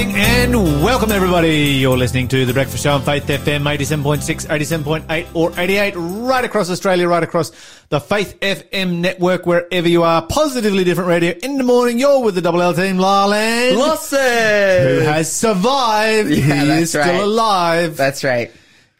morning and welcome everybody. You're listening to The Breakfast Show on Faith FM 87.6, 87.8 or 88 right across Australia, right across the Faith FM network, wherever you are. Positively different radio in the morning. You're with the Double L team, Larland. Losses! Who has survived. Yeah, he is still alive. That's right.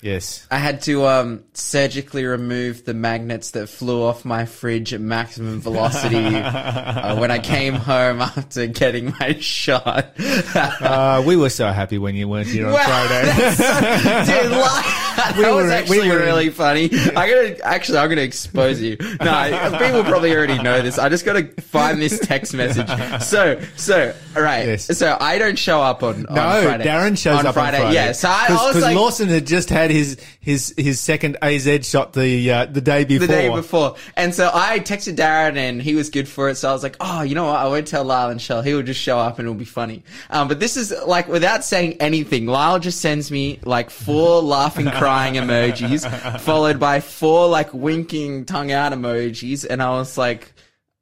Yes. I had to um, surgically remove the magnets that flew off my fridge at maximum velocity uh, when I came home after getting my shot. Uh, we were so happy when you weren't here on Wow, Friday. Dude, like, We that was were- actually we were really funny. I'm gonna actually, I'm gonna expose you. No, people probably already know this. I just gotta find this text message. So, so, all right. Yes. So I don't show up on, on No, Friday. Darren shows on up Friday. on Friday. Yeah. So I, I was like, Lawson had just had his his his second AZ shot the uh, the day before. the day before. And so I texted Darren and he was good for it. So I was like, oh, you know what? I won't tell Lyle and Shell. He will just show up and it'll be funny. Um, but this is like without saying anything, Lyle just sends me like four laughing, crying emojis followed by four like winking tongue out emojis. And I was like,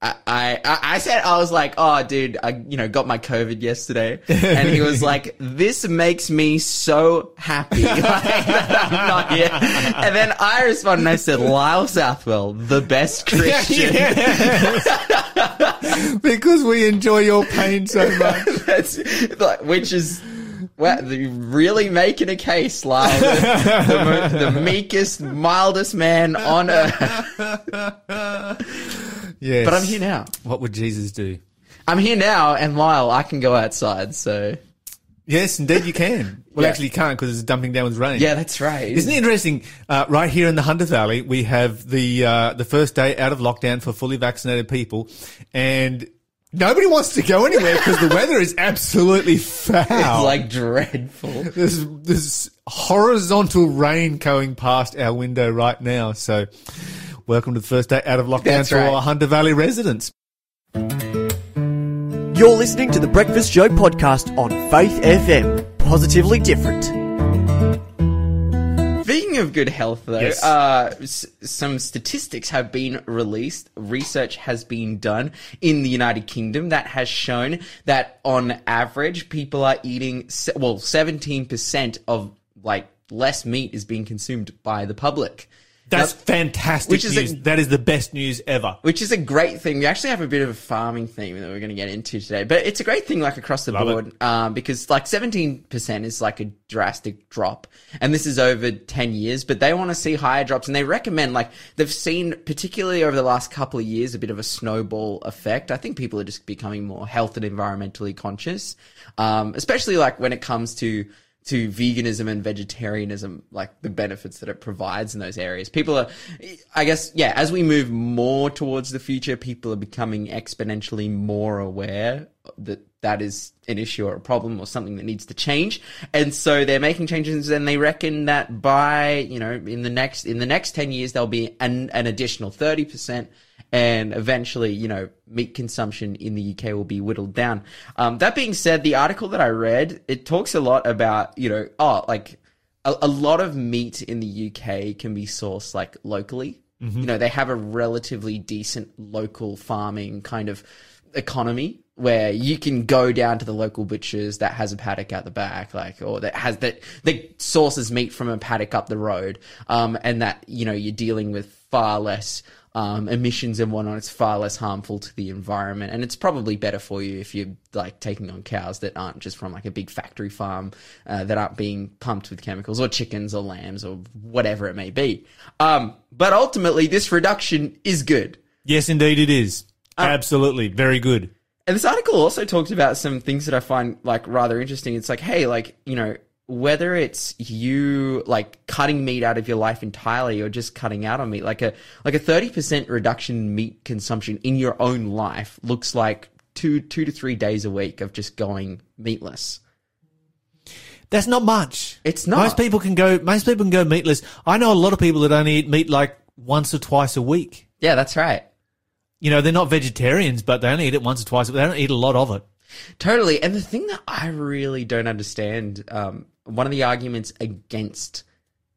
I, I, I said, I was like, oh, dude, I, you know, got my COVID yesterday. And he was like, this makes me so happy like, that I'm not here. And then I responded and I said, Lyle Southwell, the best Christian. because we enjoy your pain so much. That's like, which is, well, the- really making a case, Lyle. The, the, the meekest, mildest man on earth. Yes. But I'm here now. What would Jesus do? I'm here now, and Lyle, I can go outside, so. Yes, indeed you can. Well, Yeah. actually you can't because it's dumping down with rain. Yeah, that's right. Isn't it interesting? Uh, right here in the Hunter Valley, we have the uh, the first day out of lockdown for fully vaccinated people, and nobody wants to go anywhere because the weather is absolutely foul. It's like dreadful. there's there's horizontal rain going past our window right now. So, welcome to the first day out of lockdown That's for right. our Hunter Valley residents. You're listening to the Breakfast Show podcast on Faith FM. Positively different. Speaking of good health, though, Yes. uh, s- some statistics have been released. Research has been done in the United Kingdom that has shown that on average, people are eating, se- well, 17% of like less meat is being consumed by the public. That's fantastic Which is a- news. that is the best news ever. which is a great thing. We actually have a bit of a farming theme that we're going to get into today, but it's a great thing like across the Love board um, because like 17% is like a drastic drop, and this is over 10 years. But they want to see higher drops, and they recommend like they've seen particularly over the last couple of years a bit of a snowball effect. I think people are just becoming more health and environmentally conscious, um, especially like when it comes to to veganism and vegetarianism, like the benefits that it provides in those areas. People are, I guess, yeah, as we move more towards the future, people are becoming exponentially more aware that that is an issue or a problem or something that needs to change. And so they're making changes and they reckon that by, you know, in the next, in the next 10 years, there'll be an, an additional 30% and eventually, you know, meat consumption in the UK will be whittled down. Um, that being said, the article that I read, it talks a lot about, you know, oh, like a, a lot of meat in the UK can be sourced like locally. You know, they have a relatively decent local farming kind of economy where you can go down to the local butchers that has a paddock out the back, like, or that has that, that sources meat from a paddock up the road. Um, and that, you know, you're dealing with far less, um, emissions and whatnot. It's far less harmful to the environment, and it's probably better for you if you're like taking on cows that aren't just from like a big factory farm uh, that aren't being pumped with chemicals, or chickens, or lambs, or whatever it may be. Um, but ultimately, this reduction is good. Yes, indeed it is. Uh, Absolutely, very good. And this article also talks about some things that I find like rather interesting. It's like, hey, like, you know, whether it's you like cutting meat out of your life entirely or just cutting out on meat, like a like a thirty percent reduction in meat consumption in your own life looks like two two to three days a week of just going meatless. That's not much. It's not. Most people can go. Most people can go meatless. I know a lot of people that only eat meat like once or twice a week. Yeah, that's right. You know, they're not vegetarians, but they only eat it once or twice. They don't eat a lot of it. Totally. And the thing that I really don't understand, um, one of the arguments against,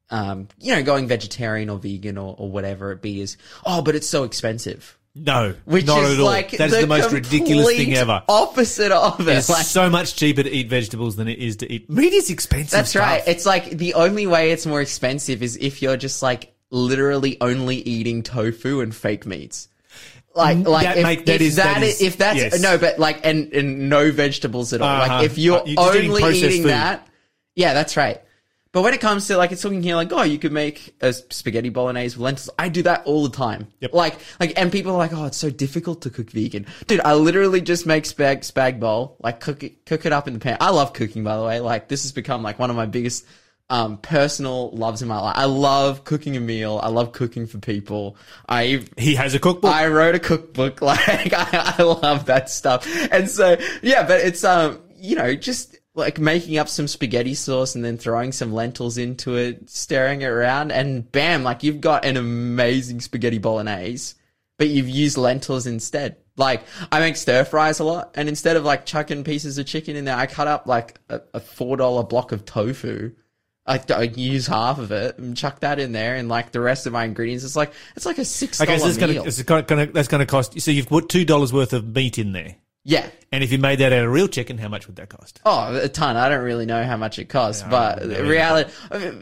um, you know, going vegetarian or vegan or, or whatever it be is, oh, but it's so expensive. No, which not is at all. like that is the, most ridiculous thing ever. Opposite of it. It's Like, so much cheaper to eat vegetables than it is to eat meat. Is expensive. That's stuff. right. It's like the only way it's more expensive is if you're just like literally only eating tofu and fake meats. Like, like that if, make- that if is- that that is- is, if that's yes. no, but like, and and no vegetables at all. Uh-huh. Like, if you're Uh, you're only eating food. that, yeah, that's right. But when it comes to like, it's talking here like, oh, you could make a spaghetti bolognese with lentils. I do that all the time. Yep. Like, like, and people are like, oh, it's so difficult to cook vegan, dude. I literally just make spag spag bowl, like cook it, cook it up in the pan. I love cooking, by the way. Like, this has become like one of my biggest um, personal loves in my life. I love cooking a meal. I love cooking for people. I He has a cookbook. I wrote a cookbook. Like I, I love that stuff. And so yeah, but it's um you know just like making up some spaghetti sauce and then throwing some lentils into it, stirring it around, and bam, like you've got an amazing spaghetti bolognese. But you've used lentils instead. Like I make stir fries a lot, and instead of like chucking pieces of chicken in there, I cut up like a, a four dollar block of tofu. I, I use half of it and chuck that in there, and like the rest of my ingredients, it's like it's like a six dollar okay, so it's meal. gonna, it's gonna, gonna that's going to cost. You so you've put two dollars worth of meat in there, yeah. and if you made that out of real chicken, how much would that cost? Oh, a ton. I don't really know how much it costs, but don't know either. reality,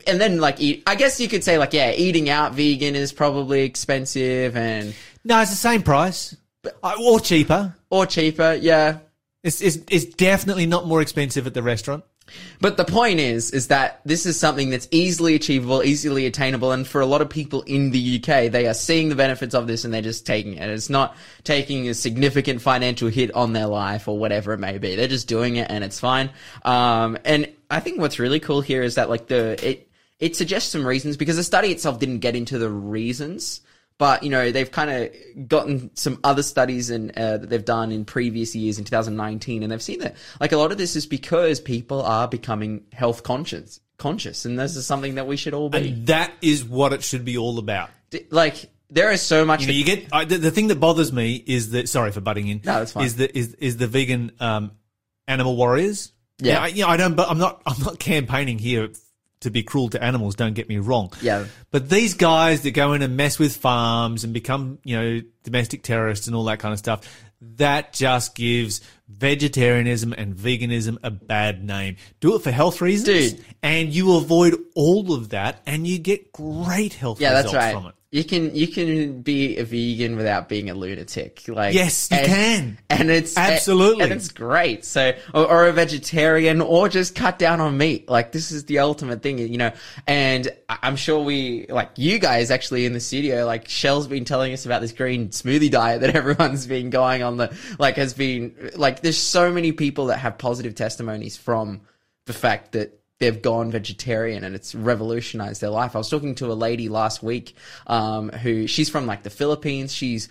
and then like eat, I guess you could say like, yeah, eating out vegan is probably expensive and, No, it's the same price, or cheaper. or cheaper. Yeah. It's, it's it's definitely not more expensive at the restaurant. But the point is, is that this is something that's easily achievable, easily attainable, and for a lot of people in the UK, they are seeing the benefits of this and they're just taking it. It's not taking a significant financial hit on their life or whatever it may be. They're just doing it and it's fine. Um, and I think what's really cool here is that like the, it, it suggests some reasons because the study itself didn't get into the reasons but you know they've kind of gotten some other studies and uh, that they've done in previous years in 2019 and they've seen that like a lot of this is because people are becoming health conscious conscious and this is something that we should all be And that is what it should be all about. D- like there is so much You know, you get I, the, the thing that bothers me is that sorry for butting in. No, that's fine. Is the is is the vegan um, animal warriors? Yeah. I, you know, I don't. But I'm not. I'm not campaigning here to be cruel to animals. Don't get me wrong. Yeah. But these guys that go in and mess with farms and become you know domestic terrorists and all that kind of stuff, that just gives vegetarianism and veganism a bad name. Do it for health reasons, Dude. and you avoid all of that, and you get great health yeah that's results right from it. You can you can be a vegan without being a lunatic like Yes, you and- can. and it's Absolutely. and it's great so or, or a vegetarian or just cut down on meat like this is the ultimate thing you know and i'm sure we like you guys actually in the studio like shell's been telling us about this green smoothie diet that everyone's been going on the like has been like there's so many people that have positive testimonies from the fact that they've gone vegetarian and it's revolutionized their life. I was talking to a lady last week, um, who she's from like the Philippines. She's,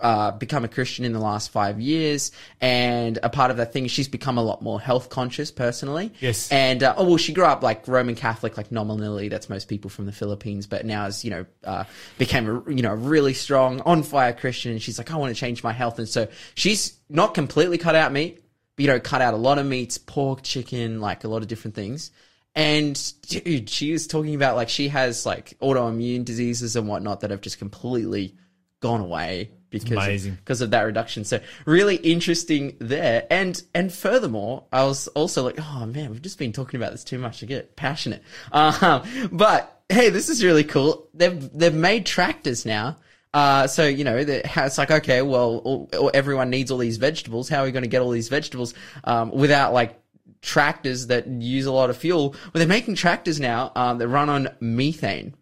uh, become a Christian in the last five years. And a part of that thing is she's become a lot more health conscious personally. Yes. And, uh, oh, well, she grew up like Roman Catholic, like nominally. That's most people from the Philippines, but now is, you know, uh, became a, you know, really strong on fire Christian. And she's like, I want to change my health. And so she's not completely cut out meat, but, you know, cut out a lot of meats, pork, chicken, like a lot of different things. And dude, she was talking about like she has like autoimmune diseases and whatnot that have just completely gone away because of, because of that reduction. So really interesting there. And and furthermore, I was also like, oh man, we've just been talking about this too much. I get passionate. Um, but hey, this is really cool. They've they've made tractors now. Uh, so you know, the, it's like, okay, well, all, all- everyone needs all these vegetables. How are we going to get all these vegetables um, without like tractors that use a lot of fuel? Well, they're making tractors now um, that run on methane.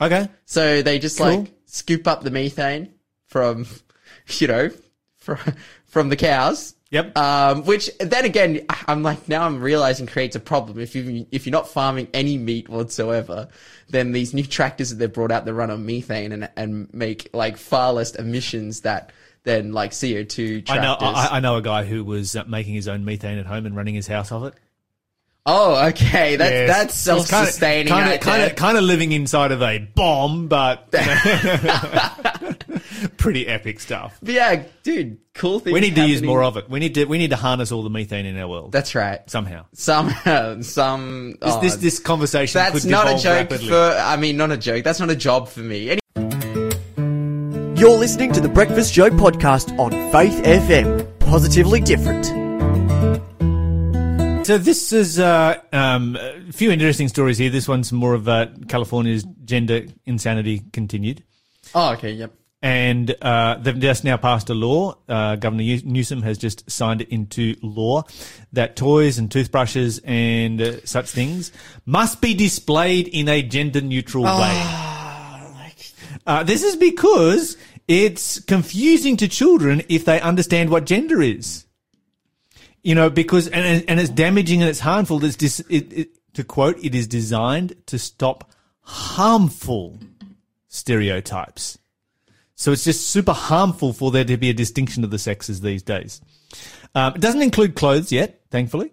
Okay. So they just Cool. like scoop up the methane from, you know, from from the cows. Yep. Um, which then again, I'm like now I'm realizing creates a problem. If you if you're not farming any meat whatsoever, then these new tractors that they've brought out that run on methane and and make like far less emissions that than like CO2 I know. I, I know a guy who was uh, making his own methane at home and running his house off it. oh, okay, that's Yes. that's self-sustaining. Kind of, kind of, kind of living inside of a bomb, but you know, pretty epic stuff. But yeah, dude, cool thing. We need to use more of it. We need to. We need to harness all the methane in our world That's right. somehow. Somehow. some. This, oh, this, this conversation. That's not a joke rapidly. for. I mean, not a joke. That's not a job for me. Any- You're listening to the Breakfast Show podcast on Faith FM. Positively different. So this is uh, um, a few interesting stories here. This one's more of uh, California's gender insanity continued. Oh, okay, yep. and uh, they've just now passed a law. Uh, Governor Newsom has just signed it into law that toys and toothbrushes and uh, such things must be displayed in a gender neutral way. Uh, this is because it's confusing to children if they understand what gender is. You know, because and and it's damaging and it's harmful. It's dis, it, it, to quote, it is designed to stop harmful stereotypes. So it's just super harmful for there to be a distinction of the sexes these days. Um, it doesn't include clothes yet, thankfully.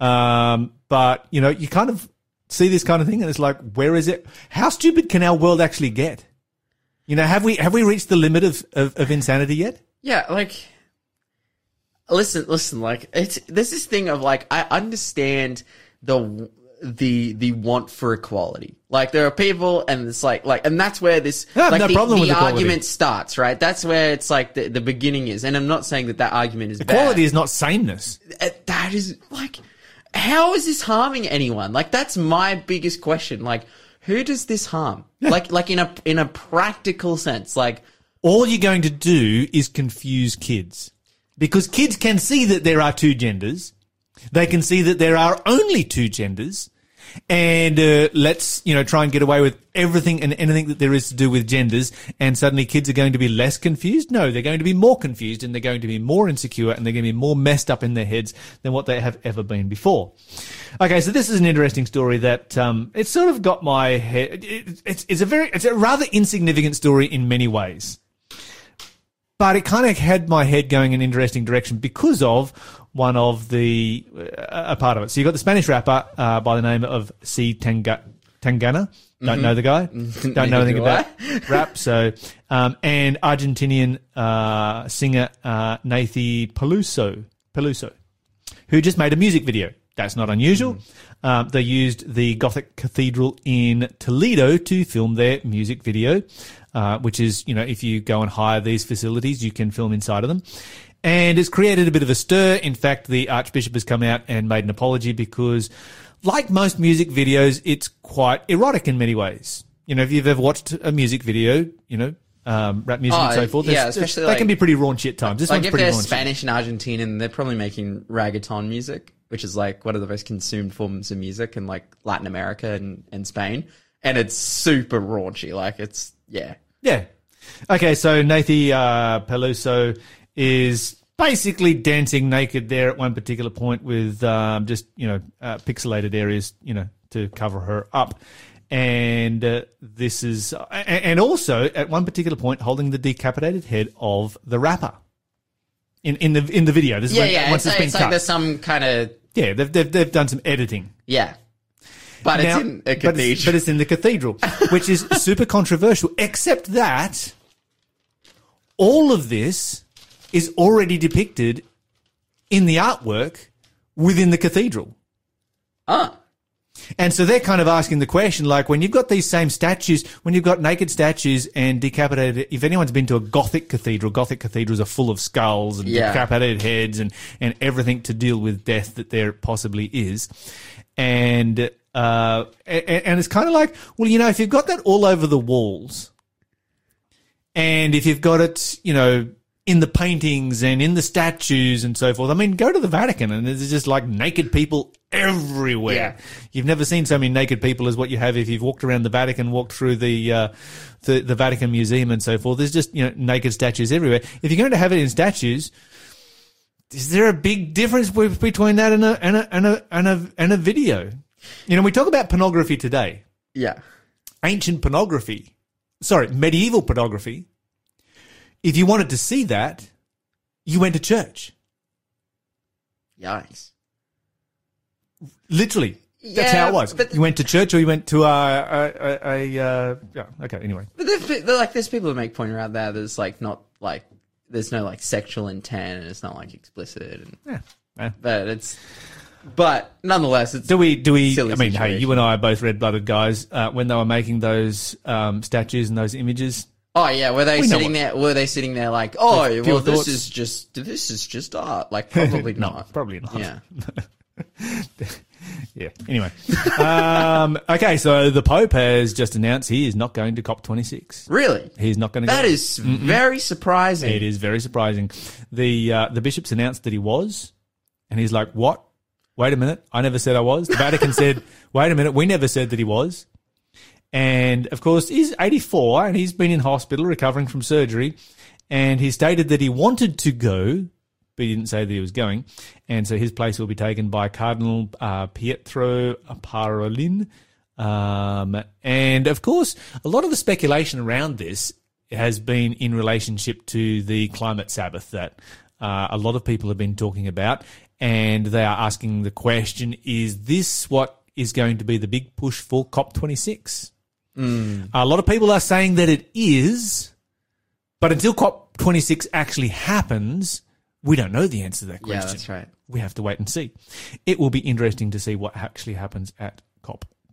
Um, but you know, you kind of see this kind of thing, and it's like, where is it? How stupid can our world actually get? You know, have we have we reached the limit of, of, of insanity yet? Yeah, like listen, listen, like it's there's this thing of like I understand the the the want for equality. Like there are people and it's like like and that's where this like no the, problem the with equality. argument starts, right? That's where it's like the, the beginning is. And I'm not saying that that argument is Equality bad. is not sameness. Uh, that is like how is this harming anyone? Like that's my biggest question. Like who does this harm? Like like in a in a practical sense. Like All you're going to do is confuse kids. Because kids can see that there are two genders. They can see that there are only two genders. And uh, let's, you know, try and get away with everything and anything that there is to do with genders. And suddenly kids are going to be less confused? No, they're going to be more confused and they're going to be more insecure and they're going to be more messed up in their heads than what they have ever been before. Okay, so this is an interesting story that um, it's sort of got my head. It, it's, it's a very, it's a rather insignificant story in many ways but it kind of had my head going in an interesting direction because of one of the uh, a part of it. So you got the Spanish rapper uh, by the name of C Tanga, Tangana. Don't know the guy. Don't know anything do about rap. So um, and Argentinian uh, singer uh, Nathy Peluso Peluso, who just made a music video. That's not unusual. Um, they used the Gothic Cathedral in Toledo to film their music video, uh, which is, you know, if you go and hire these facilities, you can film inside of them. And it's created a bit of a stir. In fact, the Archbishop has come out and made an apology because, like most music videos, it's quite erotic in many ways. You know, if you've ever watched a music video, you know, um, rap music and Oh, so forth, yeah, especially they like- can be pretty raunchy at times. This like one's if pretty they're raunchy. Spanish and Argentinian, they're probably making reggaeton music, which is like one of the most consumed forms of music in like Latin America and, and Spain. And it's super raunchy. Like it's yeah. Yeah. Okay, so Nathy uh, Peluso is basically dancing naked there at one particular point with um, just, you know, uh, pixelated areas, you know, to cover her up. And uh, this is, and also at one particular point holding the decapitated head of the rapper in, in the in the video. This is Yeah, when, yeah. once It's, it's been it's like cut. there's some kind of yeah, they've, they've they've done some editing. yeah. But Now- it's in a but it's- But it's, in the cathedral, which is super controversial. Except that all of this is already depicted in the artwork within the cathedral. Ah. And so they're kind of asking the question, like when you've got these same statues, when you've got naked statues and decapitated, if anyone's been to a Gothic cathedral, Gothic cathedrals are full of skulls and Yeah. decapitated heads and, and everything to deal with death that there possibly is. And, uh, and, and it's kind of like, well, you know, if you've got that all over the walls and if you've got it, you know, in the paintings and in the statues and so forth. I mean, go to the Vatican and there's just like naked people everywhere. Yeah. You've never seen so many naked people as what you have if you've walked around the Vatican, walked through the, uh, the, the Vatican Museum and so forth. There's just, you know, naked statues everywhere. If you're going to have it in statues, is there a big difference between that and a, and a, and a, and a, and a video? You know, we talk about pornography today yeah. ancient pornography, sorry, medieval pornography, if you wanted to see that, you went to church. Yikes. Literally. That's Yeah, how it was. but- you went to church or you went to a, a, a, a uh, yeah, okay, anyway. But there's, like there's people who make point around there. There's like not like there's no like sexual intent and it's not like explicit. And, Yeah. yeah. but it's but nonetheless it's Do we, do we, Silly I mean, hey, you and I are both red blooded guys. Uh, when they were making those um, statues and those images, Oh yeah, were they We sitting what- there? Were they sitting there like, oh, well, pure this is just this is just art? Like, probably No, not. probably not. Yeah. Yeah. Anyway. um, okay, so the Pope has just announced he is not going to COP26. Really? He's not going to That go. is very surprising. It is very surprising. The uh, the bishops announced that he was, and he's like, "What? Wait a minute! I never said I was." The Vatican said, "Wait a minute! We never said that he was." And of course, he's 84 and he's been in hospital recovering from surgery. And he stated that he wanted to go, but he didn't say that he was going. And so his place will be taken by Cardinal uh, Pietro Parolin. Um, and of course, a lot of the speculation around this has been in relationship to the climate Sabbath that uh, a lot of people have been talking about. And they are asking the question is this what is going to be the big push for COP26? Mm. A lot of people are saying that it is, but until COP26 actually happens, we don't know the answer to that yeah, question. that's right. We have to wait and see. It will be interesting to see what actually happens at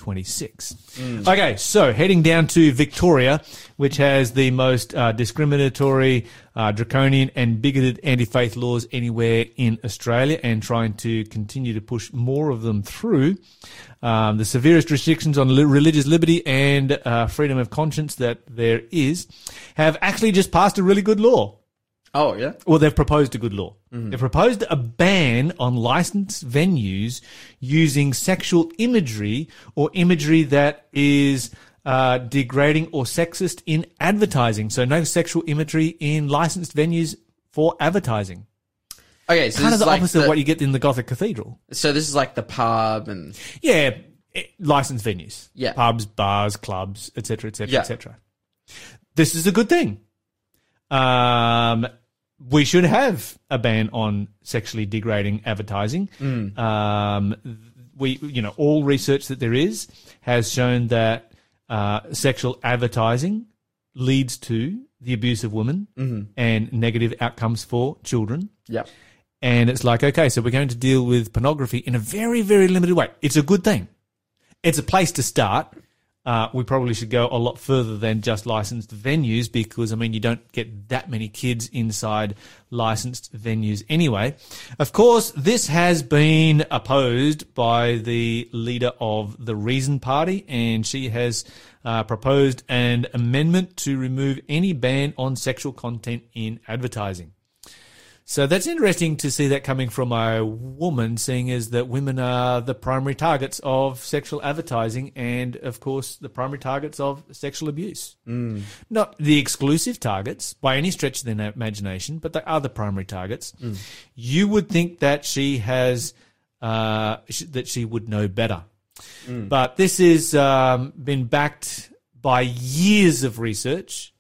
COP26. Okay, so heading down to Victoria, which has the most uh, discriminatory, uh, draconian, and bigoted anti faith laws anywhere in Australia, and trying to continue to push more of them through. Um, the severest restrictions on li- religious liberty and uh, freedom of conscience that there is have actually just passed a really good law. Oh yeah. Well, they've proposed a good law. They've proposed a ban on licensed venues using sexual imagery or imagery that is uh, degrading or sexist in advertising. So, no sexual imagery in licensed venues for advertising. Okay, so Kind of the is like opposite the- of what you get in the Gothic Cathedral. So this is like the pub and Yeah, eh, licensed venues. Yeah. Pubs, bars, clubs, etc., etc., etc. This is a good thing. Um, we should have a ban on sexually degrading advertising. Um, we, you know, all research that there is has shown that uh, sexual advertising leads to the abuse of women and negative outcomes for children. yeah. And it's like, okay, so we're going to deal with pornography in a very, very limited way. It's a good thing. It's a place to start. Uh, we probably should go a lot further than just licensed venues because, I mean, you don't get that many kids inside licensed venues anyway. Of course, this has been opposed by the leader of the Reason Party, and she has uh, proposed an amendment to remove any ban on sexual content in advertising. So that's interesting to see that coming from a woman, seeing as that women are the primary targets of sexual advertising and, of course, the primary targets of sexual abuse. Mm. Not the exclusive targets by any stretch of the imagination, but they are the primary targets. You would think that she has, uh, sh- that she would know better. But this has um, been backed by years of research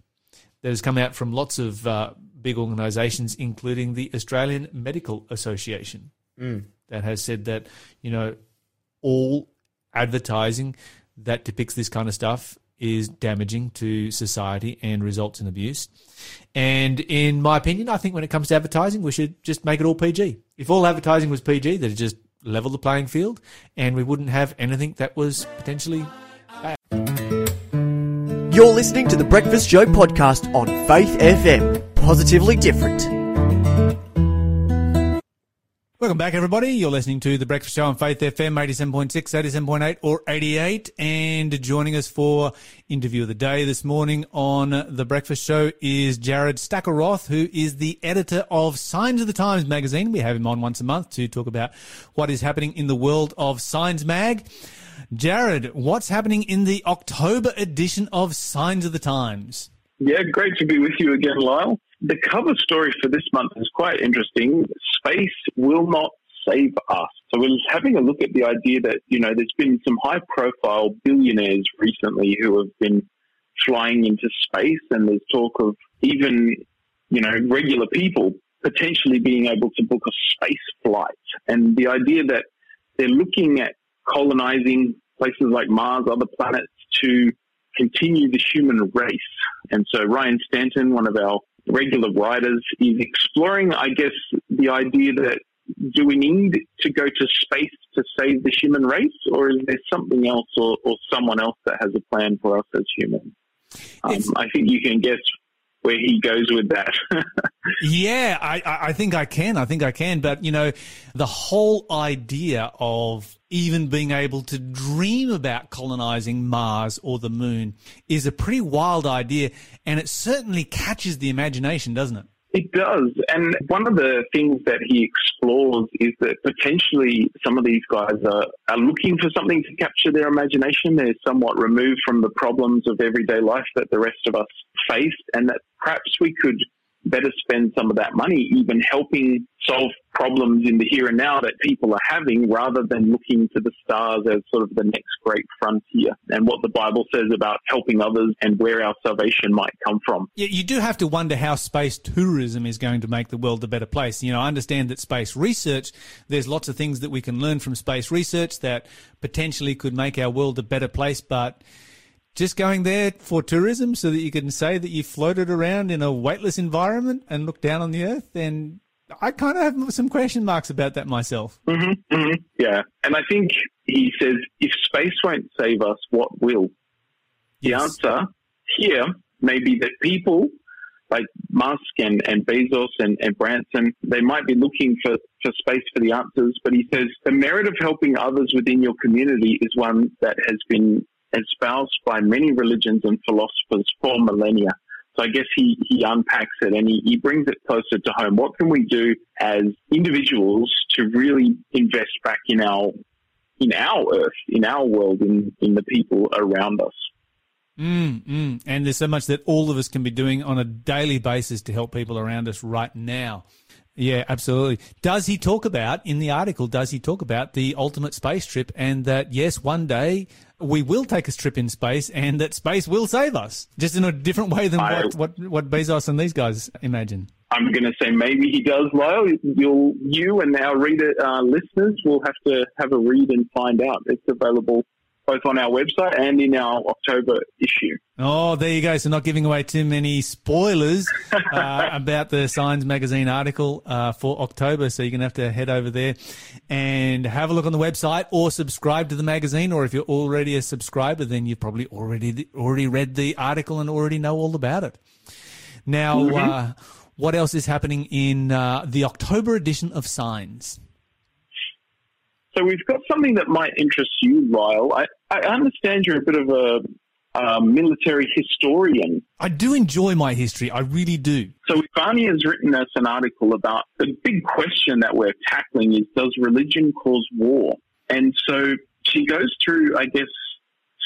that has come out from lots of uh, big organisations, including the Australian Medical Association, mm. that has said that you know all advertising that depicts this kind of stuff is damaging to society and results in abuse. And in my opinion, I think when it comes to advertising, we should just make it all PG. If all advertising was PG, that'd just level the playing field, and we wouldn't have anything that was potentially You're listening to the Breakfast Show podcast on Faith FM. Positively different. Welcome back, everybody. You're listening to The Breakfast Show on Faith FM 87.6, 87.8, or 88. And joining us for interview of the day this morning on The Breakfast Show is Jared Stackelroth, who is the editor of Signs of the Times magazine. We have him on once a month to talk about what is happening in the world of Signs Mag. Jared, what's happening in the October edition of Signs of the Times? Yeah, great to be with you again, Lyle. The cover story for this month is quite interesting. Space will not save us. So we're having a look at the idea that, you know, there's been some high profile billionaires recently who have been flying into space and there's talk of even, you know, regular people potentially being able to book a space flight. And the idea that they're looking at colonizing places like Mars, other planets to continue the human race. And so Ryan Stanton, one of our regular writers, is exploring, I guess, the idea that do we need to go to space to save the human race, or is there something else or, or someone else that has a plan for us as humans? Um, I think you can guess where he goes with that. yeah, I, I think I can. I think I can. But, you know, the whole idea of even being able to dream about colonizing Mars or the moon is a pretty wild idea. And it certainly catches the imagination, doesn't it? It does. And one of the things that he explores is that potentially some of these guys are, are looking for something to capture their imagination. They're somewhat removed from the problems of everyday life that the rest of us face, and that perhaps we could better spend some of that money even helping solve problems in the here and now that people are having rather than looking to the stars as sort of the next great frontier and what the Bible says about helping others and where our salvation might come from. Yeah, you do have to wonder how space tourism is going to make the world a better place. You know, I understand that space research, there's lots of things that we can learn from space research that potentially could make our world a better place, but just going there for tourism so that you can say that you floated around in a weightless environment and look down on the earth and I kind of have some question marks about that myself. Mm-hmm, mm-hmm, yeah. And I think he says, if space won't save us, what will? Yes. The answer here may be that people like Musk and, and Bezos and, and Branson, they might be looking for, for space for the answers, but he says the merit of helping others within your community is one that has been espoused by many religions and philosophers for millennia. So I guess he, he unpacks it and he, he brings it closer to home. What can we do as individuals to really invest back in our in our earth, in our world, in, in the people around us? Mm, mm. And there's so much that all of us can be doing on a daily basis to help people around us right now. Yeah, absolutely. Does he talk about in the article? Does he talk about the ultimate space trip and that yes, one day we will take a trip in space and that space will save us, just in a different way than I, what, what what Bezos and these guys imagine? I'm going to say maybe he does, Lyle. You'll you and our reader uh, listeners will have to have a read and find out. It's available both on our website and in our October issue. Oh, there you go. So not giving away too many spoilers uh, about the Signs magazine article uh, for October. So you're going to have to head over there and have a look on the website or subscribe to the magazine. Or if you're already a subscriber, then you've probably already already read the article and already know all about it. Now, mm-hmm. uh, what else is happening in uh, the October edition of Signs? So we've got something that might interest you, Lyle. I, I understand you're a bit of a, a military historian. I do enjoy my history. I really do. So Varney has written us an article about the big question that we're tackling is does religion cause war? And so she goes through, I guess,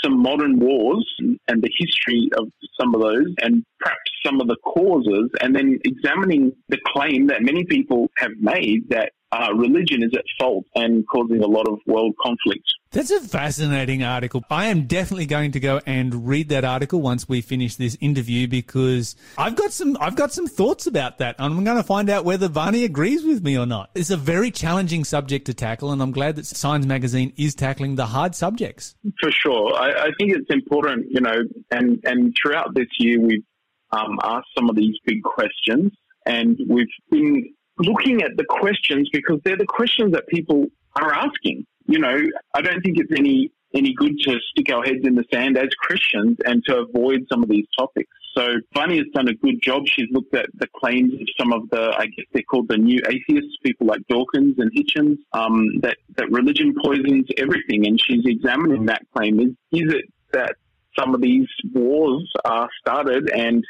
some modern wars and the history of some of those and perhaps some of the causes and then examining the claim that many people have made that uh, religion is at fault and causing a lot of world conflict. That's a fascinating article. I am definitely going to go and read that article once we finish this interview because I've got some I've got some thoughts about that. I'm going to find out whether Varney agrees with me or not. It's a very challenging subject to tackle, and I'm glad that Signs Magazine is tackling the hard subjects. For sure, I, I think it's important, you know, and and throughout this year we've um, asked some of these big questions, and we've been looking at the questions because they're the questions that people are asking. You know, I don't think it's any any good to stick our heads in the sand as Christians and to avoid some of these topics. So Bunny has done a good job. She's looked at the claims of some of the, I guess they're called the new atheists, people like Dawkins and Hitchens, um, that, that religion poisons everything. And she's examining that claim. Is, is it that some of these wars are started and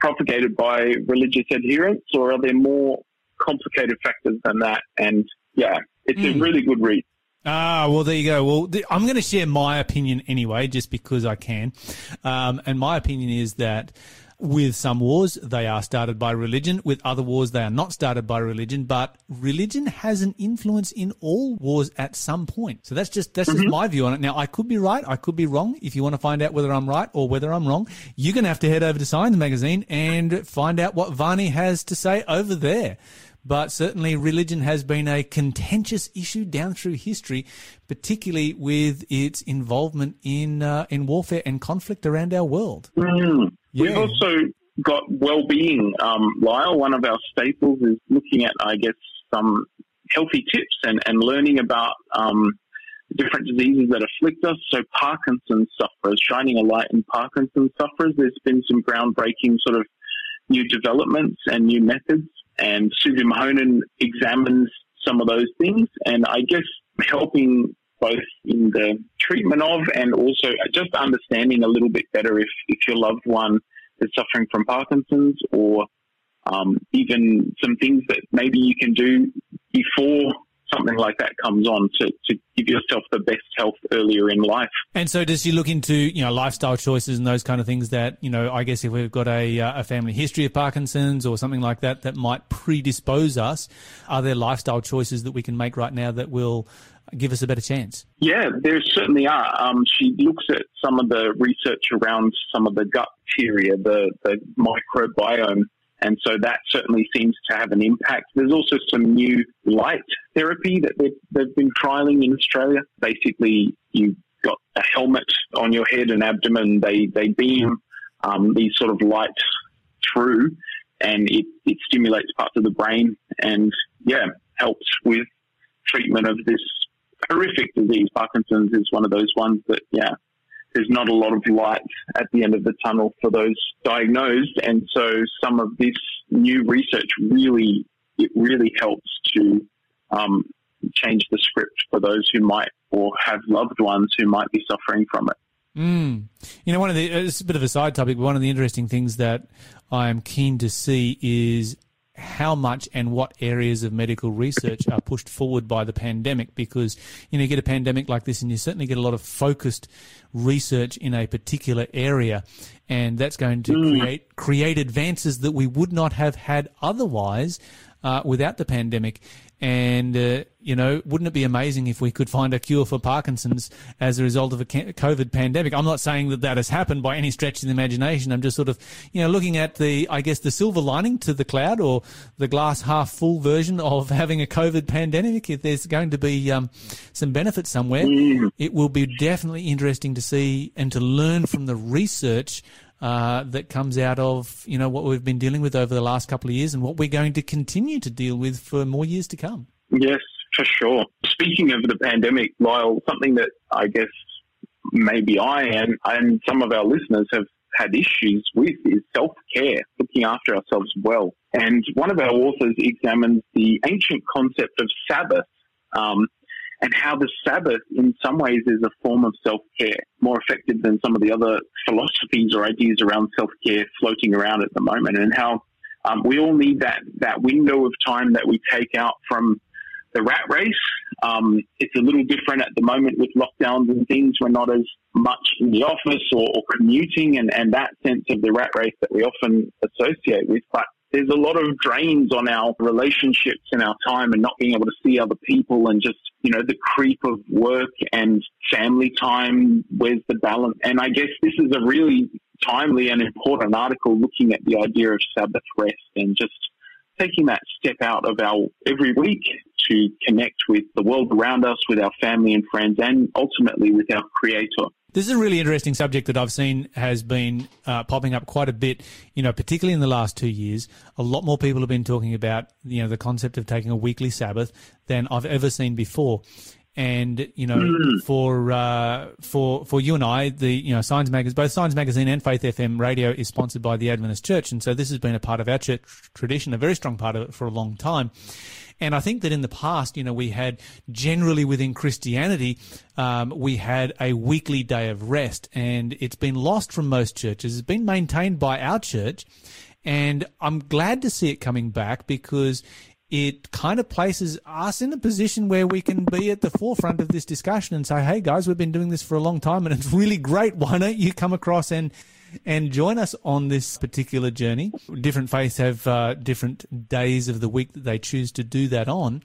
propagated by religious adherents, or are there more complicated factors than that. And yeah, it's mm. a hmm. really good read. Ah, well, there you go. Well, th- I'm going to share my opinion anyway, just because I can. Um, and my opinion is that with some wars, they are started by religion. With other wars, they are not started by religion. But religion has an influence in all wars at some point. So that's just that's mm-hmm. just my view on it. Now, I could be right, I could be wrong. If you want to find out whether I'm right or whether I'm wrong, you're going to have to head over to Signs Magazine and find out what Varney has to say over there but certainly religion has been a contentious issue down through history, particularly with its involvement in uh, in warfare and conflict around our world. Mm. Yeah. We've also got well-being. Um, Lyle, one of our staples is looking at, I guess, some healthy tips and, and learning about um, different diseases that afflict us. So Parkinson's sufferers, shining a light in Parkinson's sufferers. There's been some groundbreaking sort of new developments and new methods. And Susie Mahonen examines some of those things. And I guess helping both in the treatment of and also just understanding a little bit better if, if your loved one is suffering from Parkinson's or um, even some things that maybe you can do before something like that comes on to, to give yourself the best health earlier in life. And so, does she look into you know lifestyle choices and those kind of things that you know? I guess if we've got a uh, a family history of Parkinson's or something like that that might predispose us, are there lifestyle choices that we can make right now that will give us a better chance? Yeah, there certainly are. Um, she looks at some of the research around some of the gut bacteria, the, the microbiome and so that certainly seems to have an impact. There's also some new light therapy that they've, they've been trialing in Australia. Basically, you've got a helmet on your head and abdomen. They, they beam um, these sort of light through and it, it stimulates parts of the brain and, yeah, helps with treatment of this horrific disease. Parkinson's is one of those ones that, yeah, there's not a lot of light at the end of the tunnel for those diagnosed. And so some of this new research really, it really helps to um, change the script for those who might or have loved ones who might be suffering from it. Mm. You know, one of the, it's a bit of a side topic, but one of the interesting things that I'm keen to see is how much and what areas of medical research are pushed forward by the pandemic because you know you get a pandemic like this and you certainly get a lot of focused research in a particular area and that's going to mm. create create advances that we would not have had otherwise uh, without the pandemic and, uh, you know, wouldn't it be amazing if we could find a cure for Parkinson's as a result of a COVID pandemic? I'm not saying that that has happened by any stretch of the imagination. I'm just sort of, you know, looking at the, I guess, the silver lining to the cloud or the glass half full version of having a COVID pandemic. If there's going to be um, some benefit somewhere, mm. it will be definitely interesting to see and to learn from the research uh, that comes out of you know what we've been dealing with over the last couple of years and what we're going to continue to deal with for more years to come. Yes, for sure. Speaking of the pandemic, Lyle, something that I guess maybe I and, and some of our listeners have had issues with is self care, looking after ourselves well. And one of our authors examines the ancient concept of Sabbath. Um, and how the Sabbath, in some ways, is a form of self care, more effective than some of the other philosophies or ideas around self care floating around at the moment, and how um, we all need that that window of time that we take out from the rat race. Um, it's a little different at the moment with lockdowns and things. We're not as much in the office or, or commuting, and, and that sense of the rat race that we often associate with, but there's a lot of drains on our relationships and our time and not being able to see other people and just, you know, the creep of work and family time. Where's the balance? And I guess this is a really timely and important article looking at the idea of Sabbath rest and just taking that step out of our every week to connect with the world around us, with our family and friends, and ultimately with our Creator. This is a really interesting subject that I've seen has been uh, popping up quite a bit, you know, particularly in the last two years. A lot more people have been talking about, you know, the concept of taking a weekly Sabbath than I've ever seen before. And you know, mm. for uh, for for you and I, the you know Signs magazine, both Signs magazine and Faith FM radio is sponsored by the Adventist Church, and so this has been a part of our church tradition, a very strong part of it for a long time. And I think that in the past, you know, we had generally within Christianity, um, we had a weekly day of rest, and it's been lost from most churches. It's been maintained by our church, and I'm glad to see it coming back because it kind of places us in a position where we can be at the forefront of this discussion and say, hey guys, we've been doing this for a long time and it's really great. Why don't you come across and and join us on this particular journey. Different faiths have uh, different days of the week that they choose to do that on.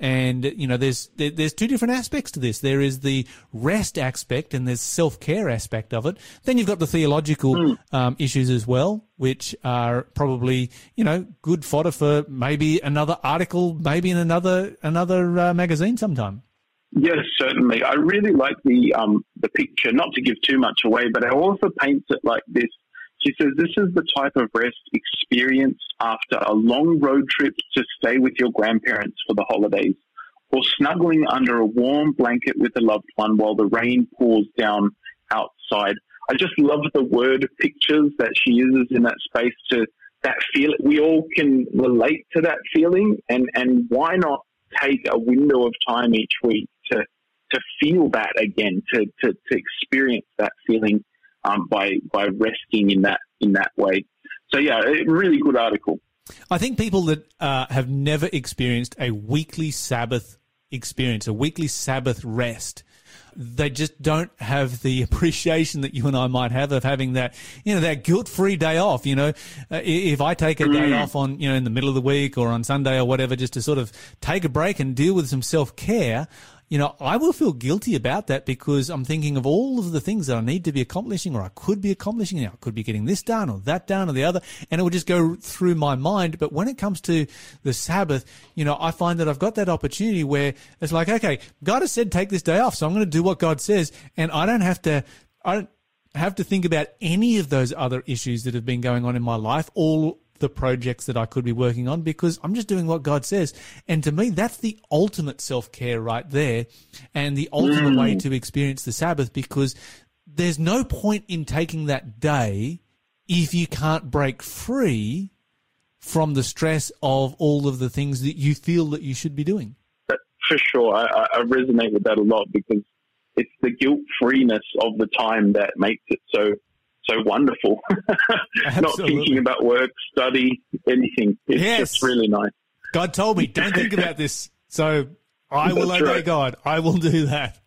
And you know, there's there's two different aspects to this. There is the rest aspect, and there's self care aspect of it. Then you've got the theological mm. um, issues as well, which are probably you know good fodder for maybe another article, maybe in another another uh, magazine sometime. Yes, certainly. I really like the um, the picture. Not to give too much away, but I also paints it like this. She says this is the type of rest experienced after a long road trip to stay with your grandparents for the holidays, or snuggling under a warm blanket with a loved one while the rain pours down outside. I just love the word pictures that she uses in that space to that feel we all can relate to that feeling and and why not take a window of time each week to to feel that again to to, to experience that feeling um, by by resting in that in that way so yeah a really good article I think people that uh, have never experienced a weekly Sabbath experience, a weekly Sabbath rest, they just don't have the appreciation that you and I might have of having that, you know, that guilt-free day off. You know, uh, if I take a day mm. off on, you know, in the middle of the week or on Sunday or whatever, just to sort of take a break and deal with some self-care, you know, I will feel guilty about that because I'm thinking of all of the things that I need to be accomplishing or I could be accomplishing. Know, I could be getting this done or that done or the other. And it would just go through my mind. But when it comes to the Sabbath, you know, I find that I've got that opportunity where it's like, okay, God has said take this day off. So I'm going to do what God says. And I don't have to, I don't have to think about any of those other issues that have been going on in my life all the projects that I could be working on because I'm just doing what God says. And to me, that's the ultimate self care right there and the ultimate mm. way to experience the Sabbath because there's no point in taking that day if you can't break free from the stress of all of the things that you feel that you should be doing. For sure. I, I resonate with that a lot because it's the guilt freeness of the time that makes it so so wonderful. Not thinking about work, study, anything. It's yes. just really nice. God told me, don't think about this. So I will obey right. God. I will do that.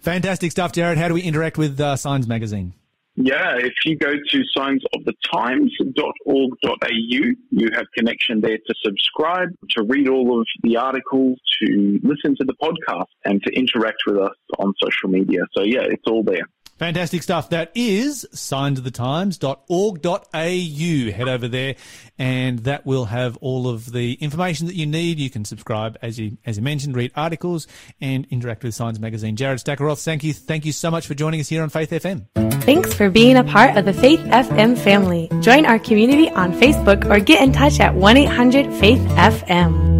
Fantastic stuff, Jared. How do we interact with uh, Signs Magazine? Yeah, if you go to signsofthetimes.org.au, you have connection there to subscribe, to read all of the articles, to listen to the podcast, and to interact with us on social media. So yeah, it's all there. Fantastic stuff. That is signsofthetimes.org.au. Head over there and that will have all of the information that you need. You can subscribe as you as you mentioned, read articles and interact with Signs Magazine. Jared Stackelroth, thank you thank you so much for joining us here on Faith FM. Thanks for being a part of the Faith FM family. Join our community on Facebook or get in touch at 1-800 Faith FM.